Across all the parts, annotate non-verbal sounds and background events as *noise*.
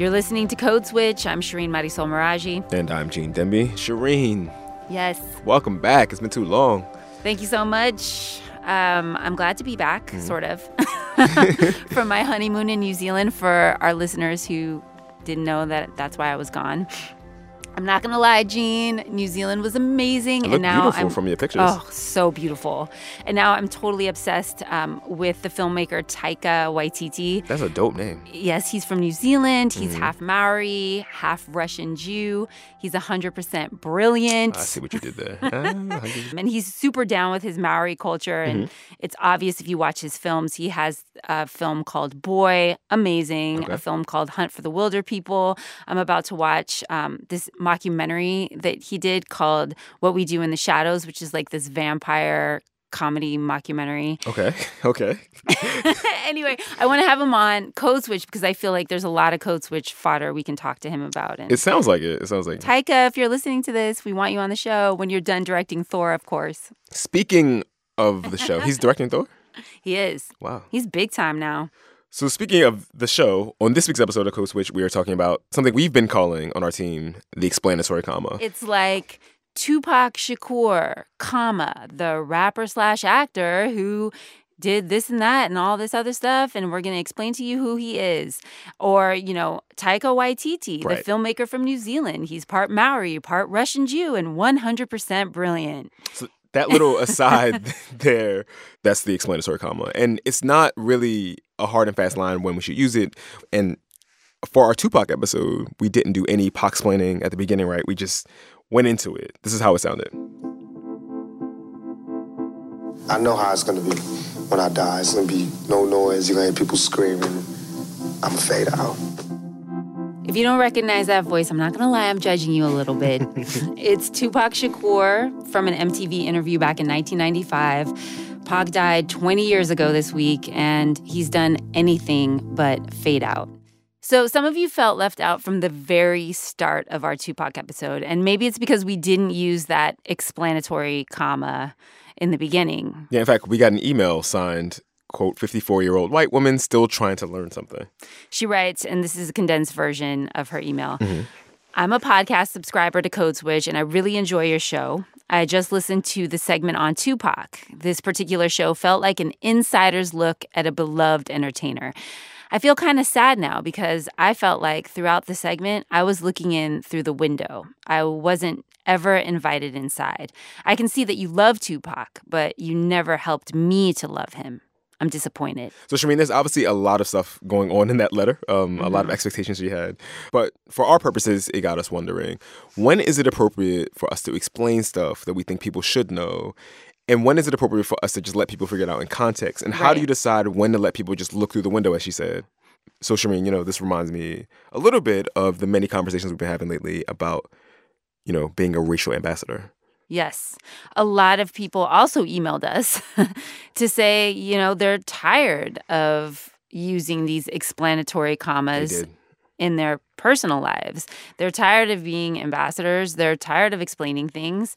You're listening to Code Switch. I'm Shireen Marisol Meraji. And I'm Gene Demby. Shireen. Yes. Welcome back. It's been too long. Thank you so much. Um, I'm glad to be back, mm-hmm. sort of, *laughs* *laughs* from my honeymoon in New Zealand for our listeners who didn't know that that's why I was gone. I'm not gonna lie, Gene. New Zealand was amazing, and now beautiful I'm from your pictures. Oh, so beautiful! And now I'm totally obsessed um, with the filmmaker Taika Waititi. That's a dope name. Yes, he's from New Zealand. He's mm-hmm. half Maori, half Russian Jew. He's 100% brilliant. I see what you did there. *laughs* and he's super down with his Maori culture, and mm-hmm. it's obvious if you watch his films. He has a film called Boy, amazing. Okay. A film called Hunt for the Wilderpeople. I'm about to watch um, this mockumentary that he did called What We Do in the Shadows, which is like this vampire comedy mockumentary. Okay. *laughs* Okay. *laughs* anyway, I want to have him on Code Switch because I feel like there's a lot of Code Switch fodder we can talk to him about. And it sounds like it. It sounds like Taika, if you're listening to this, we want you on the show when you're done directing Thor, of course. Speaking of the show, he's directing Thor? *laughs* He is. Wow. He's big time now. So speaking of the show, on this week's episode of Code Switch, we are talking about something we've been calling on our team the explanatory comma. It's like Tupac Shakur, comma, the rapper slash actor who did this and that and all this other stuff, and we're going to explain to you who he is. Or, you know, Taika Waititi, right. the filmmaker from New Zealand. He's part Maori, part Russian Jew, and 100% brilliant. So that little *laughs* aside there, that's the explanatory comma. And it's not really a hard and fast line when we should use it. And for our Tupac episode, we didn't do any Pac explaining at the beginning, right? We just went into it. This is how it sounded. I know how it's gonna be when I die. It's gonna be no noise. You're gonna hear people screaming. I'm gonna fade out. If you don't recognize that voice, I'm not gonna lie, I'm judging you a little bit. *laughs* it's Tupac Shakur from an MTV interview back in 1995. Pac died 20 years ago this week, and he's done anything but fade out. So, some of you felt left out from the very start of our Tupac episode, and maybe it's because we didn't use that explanatory comma in the beginning. Yeah, in fact, we got an email signed quote 54 year old white woman still trying to learn something. She writes, and this is a condensed version of her email. Mm-hmm. I'm a podcast subscriber to Code Switch and I really enjoy your show. I just listened to the segment on Tupac. This particular show felt like an insider's look at a beloved entertainer. I feel kind of sad now because I felt like throughout the segment, I was looking in through the window. I wasn't ever invited inside. I can see that you love Tupac, but you never helped me to love him. I'm disappointed. So, Shireen, there's obviously a lot of stuff going on in that letter, um, mm-hmm. a lot of mm-hmm. expectations she had. But for our purposes, it got us wondering when is it appropriate for us to explain stuff that we think people should know? And when is it appropriate for us to just let people figure it out in context? And how right. do you decide when to let people just look through the window, as she said? So, Shireen, you know, this reminds me a little bit of the many conversations we've been having lately about, you know, being a racial ambassador. Yes. A lot of people also emailed us *laughs* to say, you know, they're tired of using these explanatory commas in their personal lives. They're tired of being ambassadors, they're tired of explaining things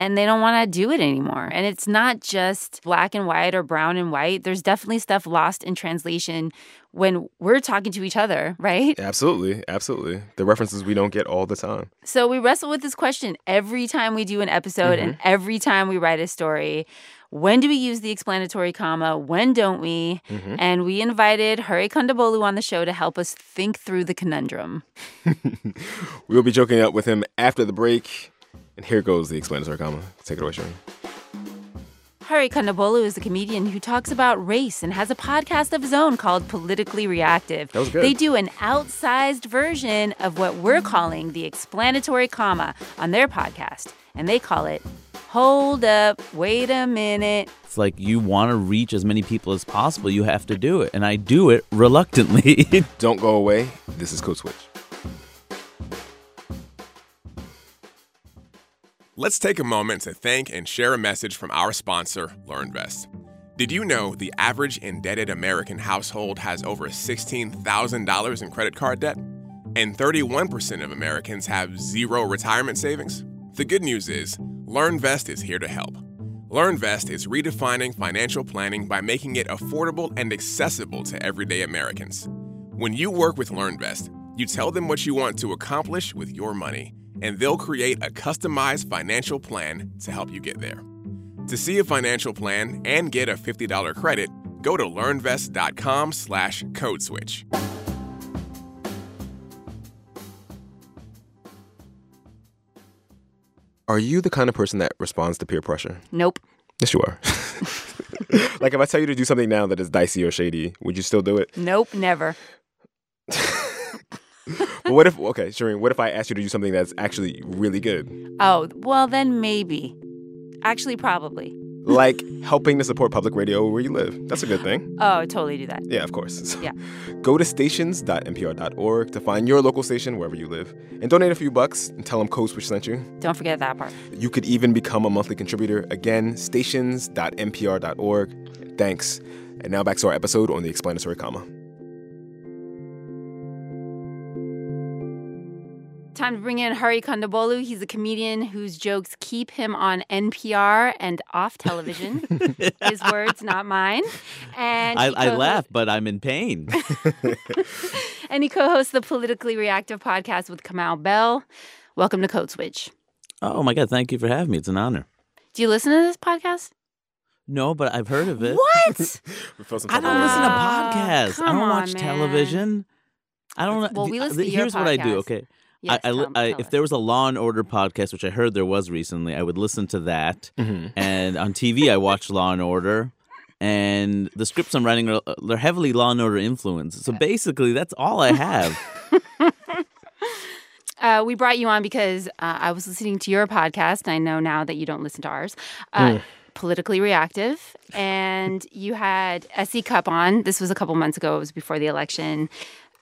and they don't want to do it anymore. And it's not just black and white or brown and white. There's definitely stuff lost in translation when we're talking to each other, right? Absolutely. Absolutely. The references we don't get all the time. So we wrestle with this question every time we do an episode mm-hmm. and every time we write a story. When do we use the explanatory comma? When don't we? Mm-hmm. And we invited Hari Kondabolu on the show to help us think through the conundrum. *laughs* we'll be joking up with him after the break. And here goes the explanatory comma. Take it away, Shireen. Hari Kondabolu is a comedian who talks about race and has a podcast of his own called Politically Reactive. That was good. They do an outsized version of what we're calling the explanatory comma on their podcast, and they call it Hold Up, Wait a Minute. It's like you want to reach as many people as possible, you have to do it, and I do it reluctantly. *laughs* Don't go away. This is Code Switch. Let's take a moment to thank and share a message from our sponsor, LearnVest. Did you know the average indebted American household has over $16,000 in credit card debt? And 31% of Americans have zero retirement savings? The good news is, LearnVest is here to help. LearnVest is redefining financial planning by making it affordable and accessible to everyday Americans. When you work with LearnVest, You tell them what you want to accomplish with your money, and they'll create a customized financial plan to help you get there. To see a financial plan and get a $50 credit, go to learnvest.com slash code switch. Are you the kind of person that responds to peer pressure? Nope. Yes, you are. *laughs* like if I tell you to do something now that is dicey or shady, would you still do it? Nope, never. But what if okay, Shireen, what if I asked you to do something that's actually really good? Oh, well, then maybe. Actually, probably. Like helping to support public radio where you live. That's a good thing. *laughs* Oh, totally do that. Yeah, of course. So *laughs* Yeah. Go to stations.npr.org to find your local station wherever you live and donate a few bucks and tell them Code Switch sent you. Don't forget that part. You could even become a monthly contributor. Again, stations.npr.org. Thanks. And now back to our episode on the explanatory comma. Time to bring in Hari Kondabolu. He's a comedian whose jokes keep him on NPR and off television. *laughs* His words, not mine. And I, I laugh, but I'm in pain. *laughs* *laughs* And he co-hosts the Politically Reactive podcast with Kamau Bell. Welcome to Code Switch. oh my God, thank you for having me. It's an honor. Do you listen to this podcast? No, but I've heard of it. What? We felt some I don't with listen to this. Podcasts. I come don't on, watch man. television. I don't. Well, we listen to your Here's what I do. Okay, Yes, I, I, li- I if there was a Law and Order podcast, which I heard there was recently, I would listen to that. Mm-hmm. And on TV, I watch Law and Order. And the scripts I'm writing are they're heavily Law and Order influenced. So basically, that's all I have. *laughs* *laughs* Uh, we brought you on because uh, I was listening to your podcast. I know now that you don't listen to ours. Uh, Politically reactive, and you had S.E. Cupp on. This was a couple months ago. It was before the election.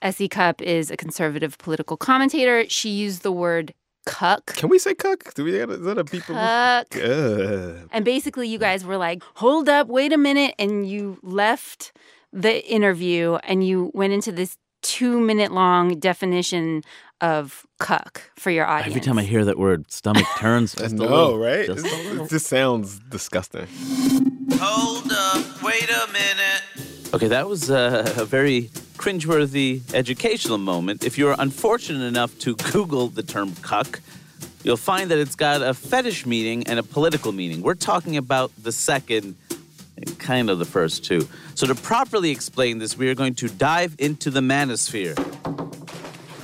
S.E. Cupp is a conservative political commentator. She used the word cuck. Can we say cuck? Do we is that a people? Cuck. And basically, you guys were like, hold up, wait a minute. And you left the interview and you went into this two minute long definition of cuck for your audience. Every time I hear that word, stomach turns. *laughs* I know, little, right? just This- It just sounds disgusting. Hold up, wait a minute. Okay, that was uh, a very cringeworthy educational moment. If you're unfortunate enough to Google the term cuck, you'll find that it's got a fetish meaning and a political meaning. We're talking about the second kind of the first two. So, to properly explain this, we are going to dive into the manosphere.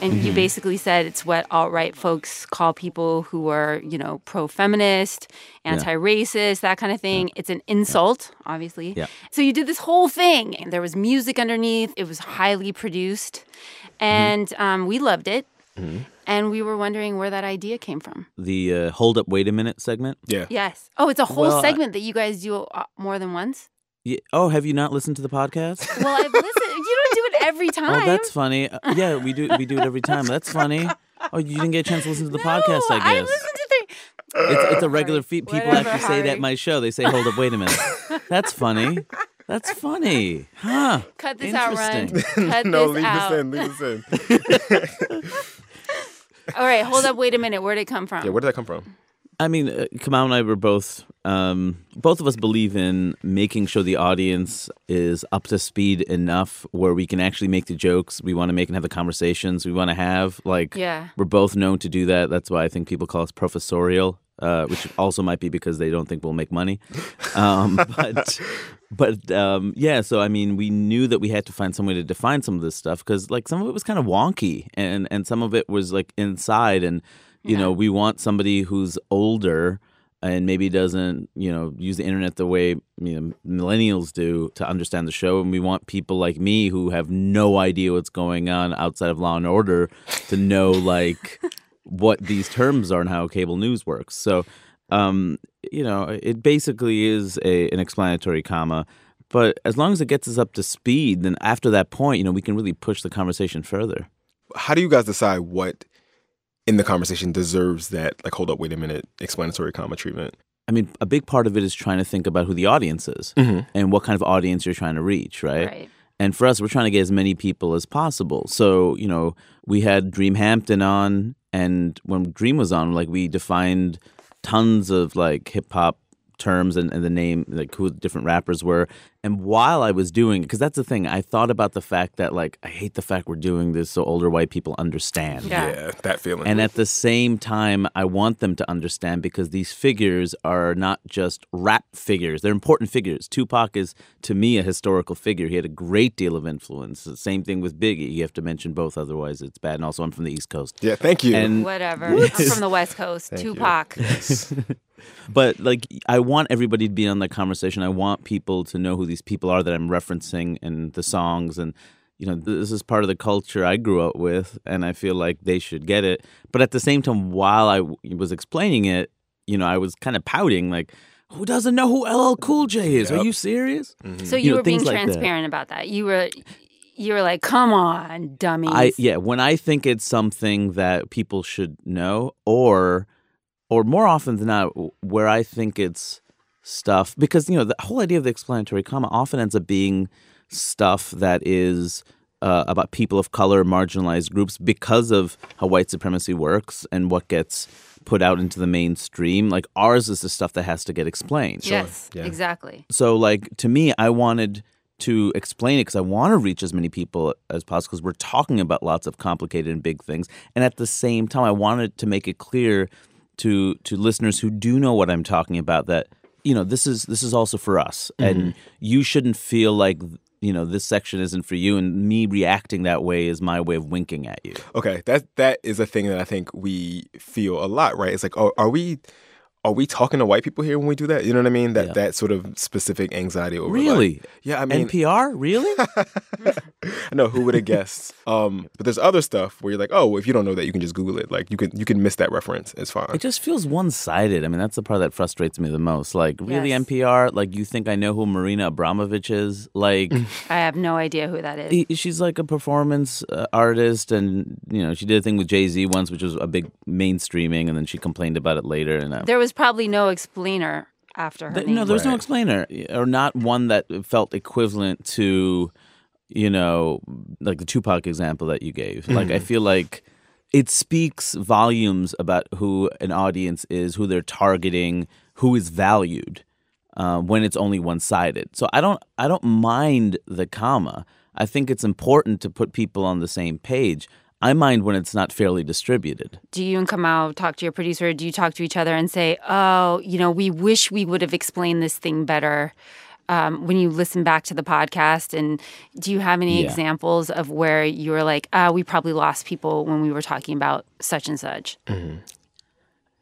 And you Mm-hmm. basically said it's what alt right folks call people who are, you know, pro feminist, anti racist, that kind of thing. It's an insult, obviously. Yeah. So you did this whole thing, and there was music underneath. It was highly produced, Mm-hmm. and um, we loved it. And we were wondering where that idea came from. The uh, hold up, wait a minute segment. Yeah. Yes. Oh, it's a whole Well, I- segment that you guys do uh, more than once. Yeah. Oh, have you not listened to the podcast? Well, I've listened. You don't do it every time. Oh, that's funny. Uh, yeah, we do. We do it every time. That's funny. Oh, you didn't get a chance to listen to the *laughs* No, podcast, I guess. I guess. listened to the. It's, it's a regular feat. People Whatever, actually say that at my show. They say, "Hold up, wait a minute." That's funny. That's funny, huh? Cut this out, Rund. Interesting. Cut *laughs* no, this leave out. this in. Leave this in. *laughs* All right, hold up. Wait a minute. Where did it come from? Yeah, where did that come from? I mean, uh, Kamau and I were both. Um, both of us believe in making sure the audience is up to speed enough where we can actually make the jokes we want to make and have the conversations we want to have. Like, Yeah. we're both known to do that. That's why I think people call us professorial, uh, which also might be because they don't think we'll make money. *laughs* Um, but, but um, yeah. So I mean, we knew that we had to find some way to define some of this stuff because, like, some of it was kind of wonky, and and some of it was like inside, and you know, we want somebody who's older and maybe doesn't, you know, use the internet the way you know millennials do to understand the show, and we want people like me who have no idea what's going on outside of Law and Order to know like *laughs* what these terms are and how cable news works. So, um, you know, it basically is a an explanatory comma. But as long as it gets us up to speed, then after that point, you know, we can really push the conversation further. How do you guys decide what in the conversation deserves that, like, hold up, wait a minute, explanatory comma treatment? I mean, a big part of it is trying to think about who the audience is mm-hmm. and what kind of audience you're trying to reach, right? Right. And for us, we're trying to get as many people as possible. So, you know, we had Dream Hampton on, and when Dream was on, like, we defined tons of like hip hop terms and, and the name, like who different rappers were. And while I was doing it, because that's the thing, I thought about the fact that, like, I hate the fact we're doing this so older white people understand. Yeah. Yeah, that feeling. And at the same time, I want them to understand because these figures are not just rap figures. They're important figures. Tupac is, to me, a historical figure. He had a great deal of influence. The same thing with Biggie. You have to mention both, otherwise, it's bad. And also, I'm from the East Coast. yeah, thank you. And Whatever. *laughs* I'm from the West Coast. you. Tupac. *laughs* But like, I want everybody to be on the conversation. I want people to know who these people are that I'm referencing in the songs, and you know, this is part of the culture I grew up with, and I feel like they should get it. But at the same time, while I w- was explaining it, you know, I was kind of pouting, like, "Who doesn't know who LL Cool J is? Are you serious?" Mm-hmm. So you, You know, were being things like that. transparent about that. You were you were like, "Come on, dummy I yeah, when I think it's something that people should know, or or more often than not, where I think it's stuff because you know the whole idea of the explanatory comma often ends up being stuff that is uh, about people of color, marginalized groups, because of how white supremacy works and what gets put out into the mainstream. Like ours is the stuff that has to get explained. yes, yeah. exactly. So, like to me, I wanted to explain it because I want to reach as many people as possible because we're talking about lots of complicated and big things, and at the same time, I wanted to make it clear to to listeners who do know what I'm talking about that you know this is this is also for us, and mm-hmm. you shouldn't feel like you know this section isn't for you, and me reacting that way is my way of winking at you. Okay, that that is a thing that I think we feel a lot, right? It's like, oh, are we are we talking to white people here when we do that? You know what I mean? That Yeah. that sort of specific anxiety over like- Really? yeah, I mean, NPR, really? *laughs* I know who would have *laughs* guessed. Um, but there's other stuff where you're like, oh, if you don't know that, you can just Google it. Like you can you can miss that reference. It's fine. It just feels one sided. I mean, that's the part that frustrates me the most. Like, really, Yes. NPR? Like, you think I know who Marina Abramovich is? Like, *laughs* I have no idea who that is. he- she's like a performance uh, artist, and you know, she did a thing with Jay Z once, which was a big mainstreaming, and then she complained about it later. And uh, There was probably no explainer after her th- name. no, there's no Right. explainer, or not one that felt equivalent to, you know, like the Tupac example that you gave. Like, I feel like it speaks volumes about who an audience is, who they're targeting, who is valued. Uh, when it's only one sided, so I don't I don't mind the comma. I think it's important to put people on the same page. I mind when it's not fairly distributed. Do you and Kamau talk to your producer? Do you talk to each other and say, "Oh, you know, we wish we would have explained this thing better"? Um, when you listen back to the podcast, and do you have any Yeah. examples of where you were like, "Ah, we probably lost people when we were talking about such and such"?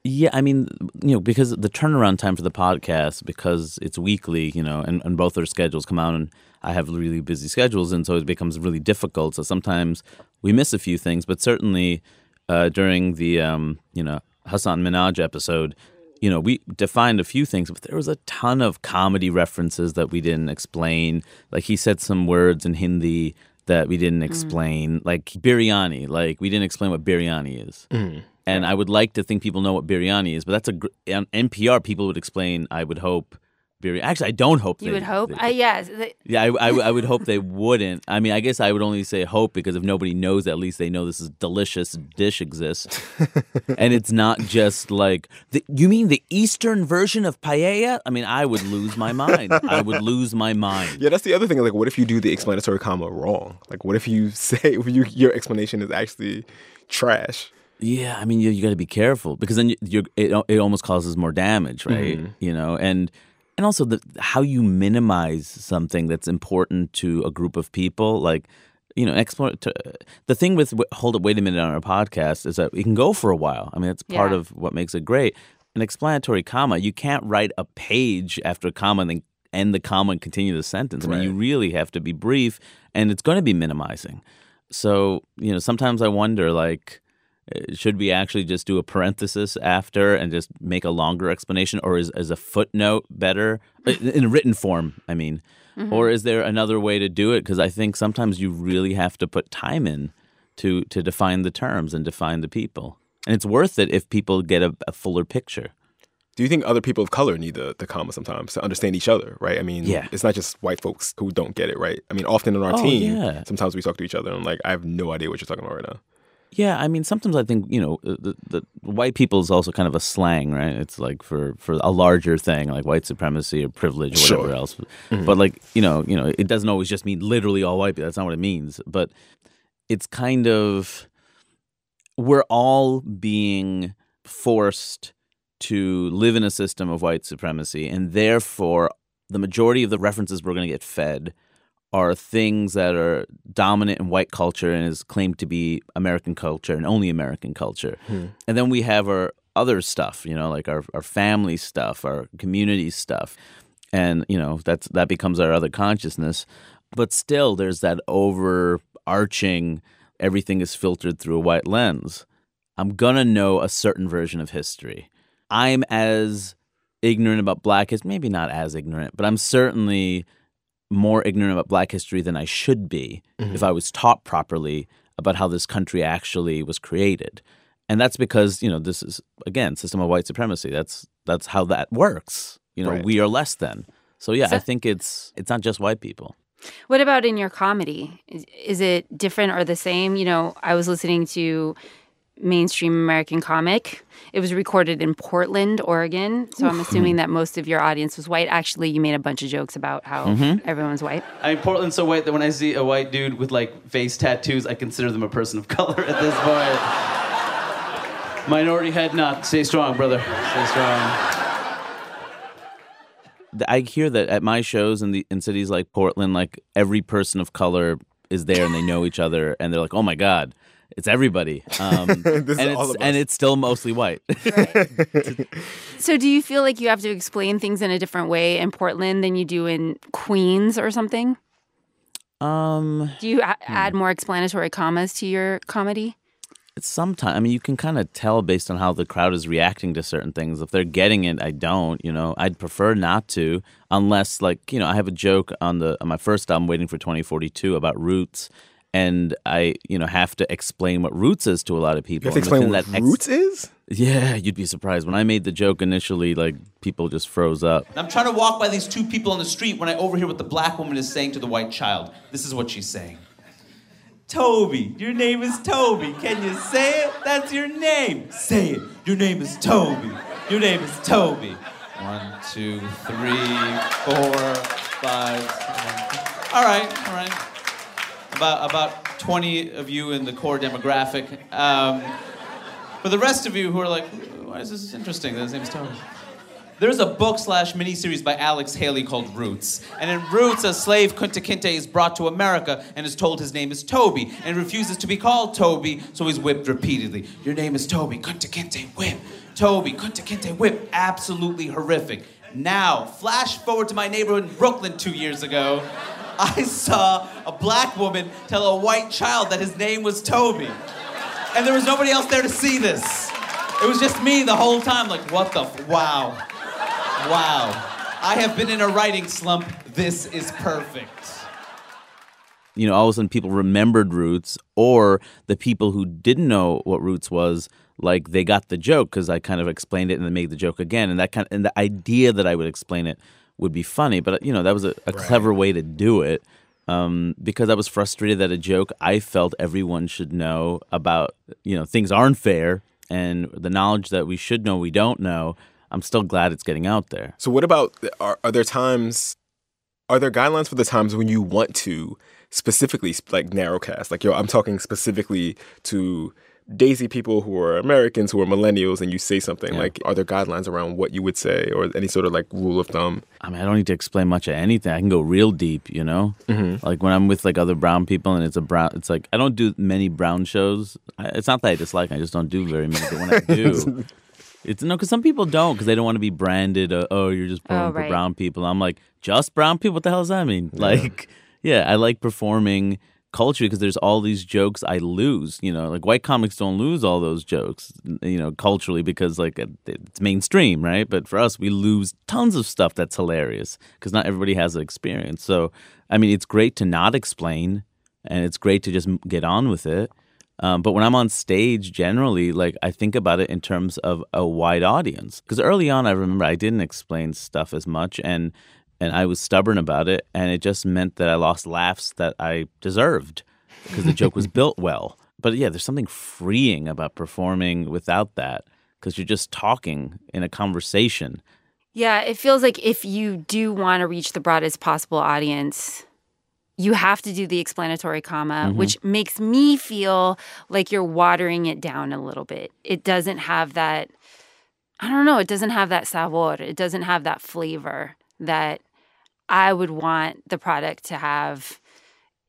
Yeah, I mean, you know, because the turnaround time for the podcast, because it's weekly, you know, and, and both their schedules come out, and I have really busy schedules, and so it becomes really difficult. So sometimes we miss a few things, but certainly uh, during the, um, you know, Hasan Minhaj episode, you know, we defined a few things, but there was a ton of comedy references that we didn't explain. Like he said some words in Hindi that we didn't explain, like biryani. Like we didn't explain what biryani is. And I would like to think people know what biryani is, but that's a on NPR. People would explain. I would hope biryani. Actually, I don't hope. You they, would hope, they- uh, yes. th- yeah, I, I, I would hope they wouldn't. I mean, I guess I would only say hope because if nobody knows, at least they know this is delicious dish exists, *laughs* and it's not just like the, you mean the Eastern version of paella. I mean, I would lose my mind. I would lose my mind. Yeah, that's the other thing. Like, what if you do the explanatory comma wrong? Like, what if you *laughs* say if you, your explanation is actually trash? Yeah, I mean, you, you got to be careful because then you, you're, it it almost causes more damage, right? Mm-hmm. You know, and and also the how you minimize something that's important to a group of people, like you know, explore, to, the thing with hold up, wait a minute on our podcast is that we can go for a while. I mean, that's part Yeah. of what makes it great. An explanatory comma, you can't write a page after a comma and then end the comma and continue the sentence. I mean, you really have to be brief, and it's going to be minimizing. So you know, sometimes I wonder, like. Uh, Should we actually just do a parenthesis after and just make a longer explanation, or is, is a footnote better Uh, *laughs* in written form? I mean, or is there another way to do it? Because I think sometimes you really have to put time in to to define the terms and define the people, and it's worth it if people get a, a fuller picture. Do you think other people of color need the, the comma sometimes to understand each other, right? I mean, Yeah. it's not just white folks who don't get it, right? I mean, often on our Oh, team, yeah. sometimes we talk to each other and I'm like, I have no idea what you're talking about right now. Yeah, I mean, sometimes I think you know the, the white people is also kind of a slang, right? It's like for for a larger thing, like white supremacy or privilege or whatever Sure. else. Mm-hmm. But like you know, you know, it doesn't always just mean literally all white people. That's not what it means. But it's kind of we're all being forced to live in a system of white supremacy, and therefore the majority of the references we're going to get fed are things that are dominant in white culture and is claimed to be American culture and only American culture. Hmm. And then we have our other stuff, you know, like our, our family stuff, our community stuff. And, you know, that's that becomes our other consciousness. But still there's that overarching everything is filtered through a white lens. I'm gonna know a certain version of history. I'm as ignorant about black history, maybe not as ignorant, but I'm certainly more ignorant about black history than I should be if mm-hmm. I was taught properly about how this country actually was created. And that's because, you know, this is again, system of white supremacy. That's that's how that works. You know, Right. we are less than. So yeah, So- I think it's it's not just white people. What about in your comedy? Is, is it different or the same? You know, I was listening to mainstream American comic. It was recorded in Portland, Oregon. So I'm assuming that most of your audience was white. Actually, you made a bunch of jokes about how mm-hmm. everyone's white. I mean, Portland's so white that when I see a white dude with like face tattoos, I consider them a person of *laughs* color at this point. Minority head not. Stay strong, brother. Stay strong. I hear that at my shows in the in cities like Portland, like every person of color is there and they know each other and they're like, oh my god, it's everybody. Um, *laughs* This and is it's all of and it's still mostly white. *laughs* *laughs* So do you feel like you have to explain things in a different way in Portland than you do in Queens or something? um, Do you a- add more explanatory commas to your comedy? it's sometimes I mean you can kind of tell based on how the crowd is reacting to certain things. If they're getting it, I don't. You know, I'd prefer not to unless like you know I have a joke on the on my first album, Waiting for 2042, about roots. And I, you know, have to explain what roots is to a lot of people. You have to explain what that ex- roots is? Yeah, you'd be surprised. When I made the joke initially, like people just froze up. I'm trying to walk by these two people on the street when I overhear what the black woman is saying to the white child. This is what she's saying. Toby, your name is Toby. Can you say it? That's your name. Say it. Your name is Toby. Your name is Toby. One, two, three, four, five. Seven. All right, all right. About about 20 of you in the core demographic. Um, for the rest of you who are like, why is this interesting? His name's Toby. There's a book slash miniseries by Alex Haley called Roots. And in Roots, a slave, Kunta Kinte, is brought to America and is told his name is Toby and refuses to be called Toby, so he's whipped repeatedly. Your name is Toby, Kunta Kinte, whip. Toby, Kunta Kinte, whip. Absolutely horrific. Now, flash forward to my neighborhood in Brooklyn two years ago. I saw a black woman tell a white child that his name was Toby. And there was nobody else there to see this. It was just me the whole time, like, what the f- wow. Wow. I have been in a writing slump. This is perfect. you know, all of a sudden people remembered Roots, or the people who didn't know what Roots was, like they got the joke because I kind of explained it and then made the joke again, and that kind of, and the idea that I would explain it would be funny, but you know that was a, a clever way to do it. Um, because I was frustrated that a joke I felt everyone should know about, you know, things aren't fair and the knowledge that we should know we don't know. I'm still glad it's getting out there. So what about are, are there times are there guidelines for the times when you want to specifically like narrowcast? Like yo, I'm talking specifically to Daisy people who are Americans who are millennials and you say something Yeah. like are there guidelines around what you would say or any sort of like rule of thumb? I mean, I don't need to explain much of anything. I can go real deep, you know. Mm-hmm. Like when I'm with like other brown people, and it's a brown. It's like I don't do many brown shows. I, it's not that I dislike, I just don't do very many. But when I do, *laughs* it's no because some people don't because they don't want to be branded. Uh, oh, you're just performing right. for brown people. I'm like just brown people. What the hell does that mean? Like, *laughs* yeah, I like performing culture because there's all these jokes I lose. You know, like white comics don't lose all those jokes. You know, culturally because like it's mainstream, right? But for us, we lose tons of stuff that's hilarious because not everybody has the experience. So, I mean, it's great to not explain, and it's great to just get on with it. Um, but when I'm on stage, generally, like I think about it in terms of a wide audience. Because early on, I remember I didn't explain stuff as much, and and I was stubborn about it, and it just meant that I lost laughs that I deserved because the joke was *laughs* built well. but yeah, there's something freeing about performing without that because you're just talking in a conversation. Yeah, it feels like if you do want to reach the broadest possible audience, you have to do the explanatory comma, Mm-hmm. which makes me feel like you're watering it down a little bit. It doesn't have that, I don't know, it doesn't have that sabor, it doesn't have that flavor that I would want the product to have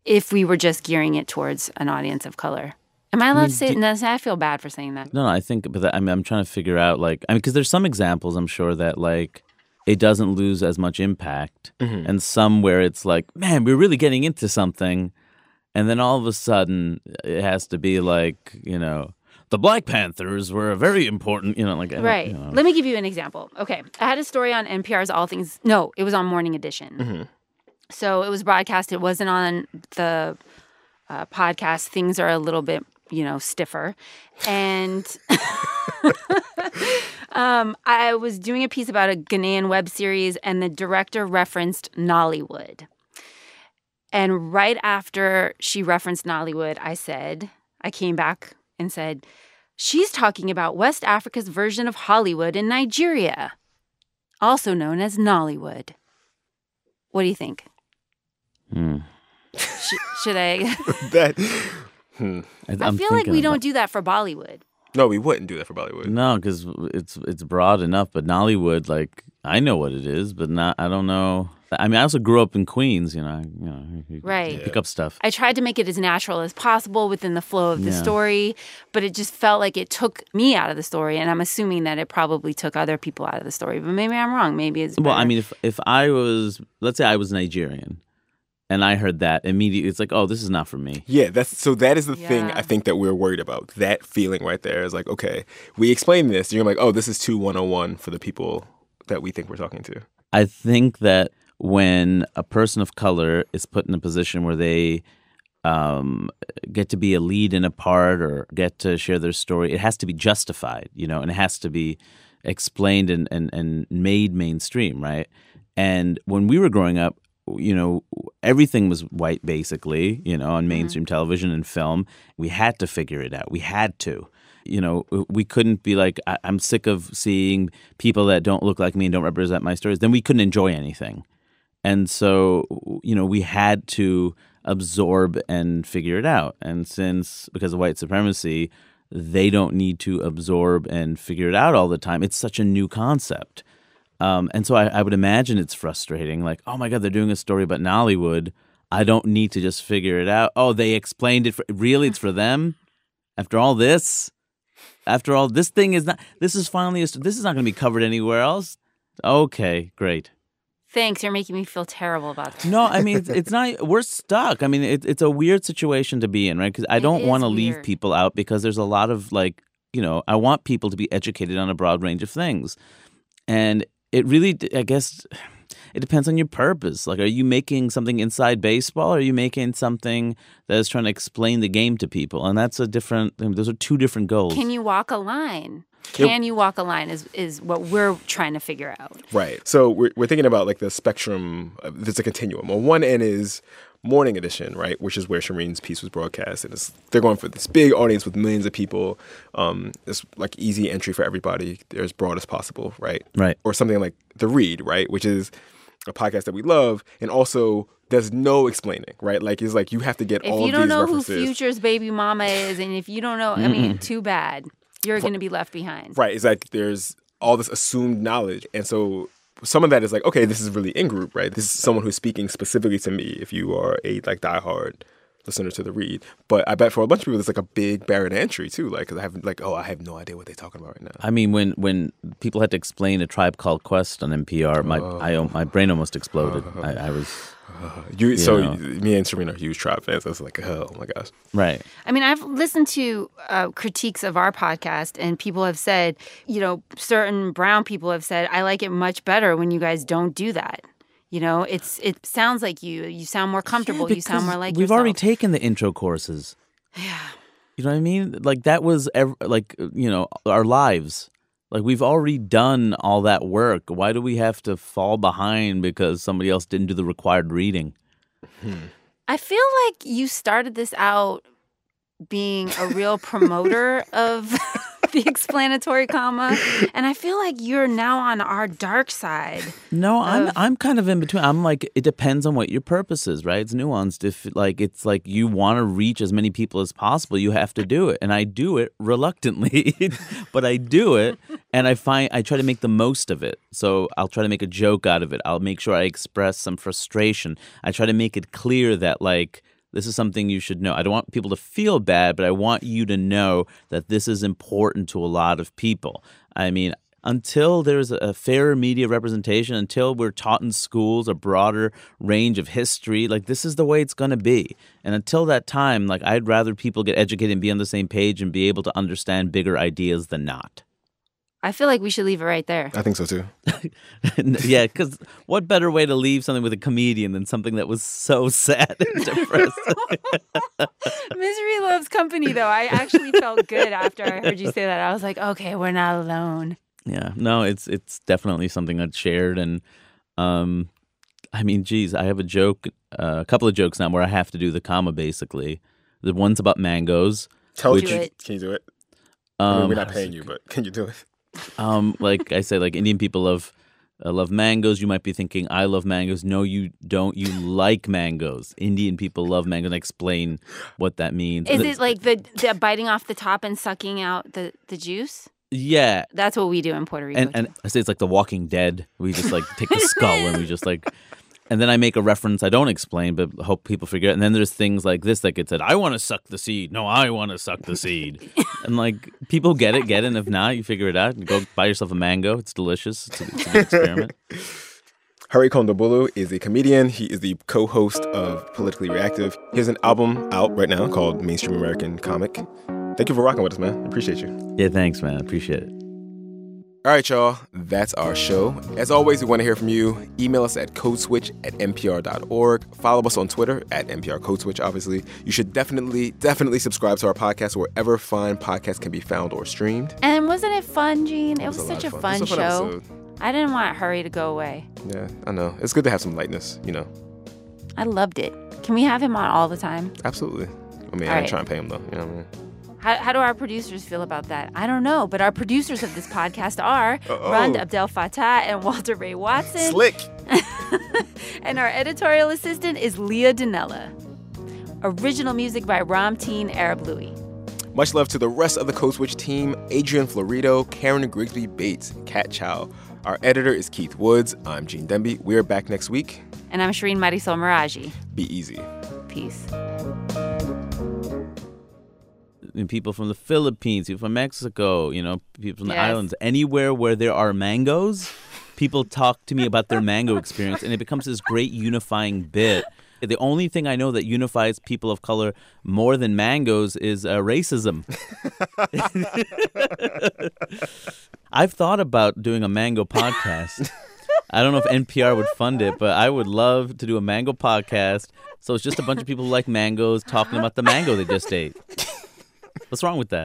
if we were just gearing it towards an audience of color. Am I allowed mean, to say do- no, I feel bad for saying that. No, no, I think, but that, I mean, I'm trying to figure out like, I mean, because there's some examples I'm sure that like it doesn't lose as much impact, mm-hmm. and some where it's like, man, we're really getting into something, and then all of a sudden it has to be like, you know, the Black Panthers were a very important, you know, like Right. you know. Let me give you an example. Okay. I had a story on NPR's All Things. No, it was on Morning Edition. Mm-hmm. So it was broadcast. It wasn't on the uh, podcast. Things are a little bit, you know, stiffer. And *laughs* um, I was doing a piece about a Ghanaian web series, and the director referenced Nollywood. And right after she referenced Nollywood, I said, I came back and said, She's talking about West Africa's version of Hollywood in Nigeria, also known as Nollywood. What do you think? Hmm. Sh- should I? *laughs* that I, I I'm feel like we about- don't do that for Bollywood. No, we wouldn't do that for Bollywood. No, because it's it's broad enough. But Nollywood, like I know what it is, but not I don't know. I mean, I also grew up in Queens. You know, you know, you Right. Pick up stuff. I tried to make it as natural as possible within the flow of the Yeah. story, but it just felt like it took me out of the story, and I'm assuming that it probably took other people out of the story. But maybe I'm wrong. Maybe it's Well, I mean, if if I was, let's say I was Nigerian, and I heard that immediately, it's like, oh, this is not for me. Yeah, that's so that is the thing I think that we're worried about. That feeling right there is like, okay, we explain this, and you're like, oh, this is too 101 for the people that we think we're talking to. I think that when a person of color is put in a position where they um, get to be a lead in a part or get to share their story, it has to be justified, you know, and it has to be explained and, and, and made mainstream, right? And when we were growing up, you know, everything was white basically, you know, on mm-hmm. mainstream television and film. We had to figure it out. We had to. You know, we couldn't be like, I- I'm sick of seeing people that don't look like me and don't represent my stories. Then we couldn't enjoy anything. And so, you know, we had to absorb and figure it out. And since, because of white supremacy, they don't need to absorb and figure it out all the time, it's such a new concept. Um, and so I, I would imagine it's frustrating. Like, oh my God, they're doing a story about Nollywood. I don't need to just figure it out. Oh, they explained it. For, really, it's for them. After all this, after all, this thing is not. This is finally. A, this is not going to be covered anywhere else. Okay, great. Thanks. You're making me feel terrible about this. No, I mean *laughs* it's, it's not. We're stuck. I mean it, it's a weird situation to be in, right? Because I It don't want to leave people out because there's a lot of like you know I want people to be educated on a broad range of things, and it really I guess it depends on your purpose. Like, are you making something inside baseball? Or are you making something that is trying to explain the game to people? And that's a different. I mean, those are two different goals. Can you walk a line? Can you walk a line? Is is what we're trying to figure out. Right. So we're, we're thinking about like the spectrum. Of, there's a continuum. On one end is morning edition, right, which is where Shireen's piece was broadcast, and it's, they're going for this big audience with millions of people. Um, it's like easy entry for everybody. They're as broad as possible, right? Right. Or something like the Read, right, which is a podcast that we love, and also there's no explaining, right? Like it's like you have to get If all you don't know references. who Future's baby mama is, and if you don't know, I mean, too bad. You're going to be left behind. Right. It's like there's all this assumed knowledge. And so some of that is like, okay, this is really in group, right? This is someone who's speaking specifically to me if you are a like diehard listener to the read. But I bet for a bunch of people, it's like a big barrier to entry too. Like, 'cause I have like, oh, I have no idea what they're talking about right now. I mean, when when people had to explain a tribe called Quest on NPR, my I, my brain almost exploded. *laughs* I, I was *sighs* You, so know. me and Serena are huge tribe fans. I was like, oh my gosh. right. I mean, I've listened to uh, critiques of our podcast, and people have said, you know, certain brown people have said, I like it much better when you guys don't do that. You know, it's it sounds like you. You sound more comfortable. you sound more like we've yourself. already taken the intro courses. Yeah. You know what I mean? Like that was ev- like you know our lives. Like we've already done all that work. Why do we have to fall behind because somebody else didn't do the required reading? Hmm. I feel like you started this out being a real promoter of *laughs* the *laughs* explanatory comma, and I feel like you're now on our dark side. No, I'm I'm kind of in between. I'm like it depends on what your purpose is, right? It's nuanced. If like it's like you want to reach as many people as possible, you have to do it, and I do it reluctantly, *laughs* but I do it, and I find I try to make the most of it. So I'll try to make a joke out of it. I'll make sure I express some frustration. I try to make it clear that like this is something you should know. I don't want people to feel bad, but I want you to know that this is important to a lot of people. I mean, until there's a fairer media representation, until we're taught in schools a broader range of history, like this is the way it's going to be. And until that time, like I'd rather people get educated and be on the same page and be able to understand bigger ideas than not. I feel like we should leave it right there. I think so too. *laughs* yeah, because what better way to leave something with a comedian than something that was so *laughs* sad and depressing? *laughs* Misery loves company, though. I actually felt good after I heard you say that. I was like, okay, we're not alone. Yeah, no, it's it's definitely something I'd shared, and um, I mean, geez, I have a joke, uh, a couple of jokes now where I have to do the comma. Basically, the one's about mangoes. Tell Which- us, Do it. can you do it? I mean, Um, we're not paying you, but can you do it? Um, like I say, like Indian people love uh, love mangoes. You might be thinking, I love mangoes. No, you don't. You like mangoes. Indian people love mangoes. And I explain what that means. Is it like the, the biting off the top and sucking out the, the juice? yeah, That's what we do in Puerto Rico. and and I say it's like The Walking Dead. We just like take the skull and we *laughs* just like, and then I make a reference I don't explain, but hope people figure it. And then there's things like this that get said. I want to suck the seed. No, I want to suck the seed. *laughs* and like people get it, get it. And if not, you figure it out. You go buy yourself a mango. It's delicious. It's a, it's a good experiment. *laughs* Hari Kondabolu is a comedian. He is the co-host of Politically Reactive. He has an album out right now called Mainstream American Comic. Thank you for rocking with us, man. Appreciate you. Yeah, thanks, man. Appreciate it. All right, y'all. That's our show. As always, we want to hear from you. Email us at codeswitch at npr.org. Follow us on Twitter at NPR Codeswitch, obviously. You should definitely, definitely subscribe to our podcast wherever fine podcasts can be found or streamed. and wasn't it fun, Gene? It was, a such a fun, was a show. episode. I didn't want Hari to go away. Yeah, I know. It's good to have some lightness, you know. I loved it. Can we have him on all the time? Absolutely. I mean, All I ain't right. trying to pay him, though. You know what I mean? How, how do our producers feel about that? I don't know, but our producers of this podcast are Uh-oh. Rund Abdelfatah and Walter Ray Watson. Slick. *laughs* And our editorial assistant is Leah Donnella. Original music by Ramtin Arablouei. Much love to the rest of the Code Switch team Adrian Florido, Karen Grigsby Bates, Kat Chow. Our editor is Keith Woods. I'm Gene Demby. We're back next week. And I'm Shireen Marisol Meraji. Be easy. Peace. And people from the Philippines, people from Mexico, you know, people from the Yes. islands, anywhere where there are mangoes, people talk to me about their mango experience, and it becomes this great unifying bit. The only thing I know that unifies people of color more than mangoes is uh, racism. *laughs* I've thought about doing a mango podcast. I don't know if NPR would fund it, but I would love to do a mango podcast. So it's just a bunch of people who like mangoes talking about the mango they just ate. What's wrong with that?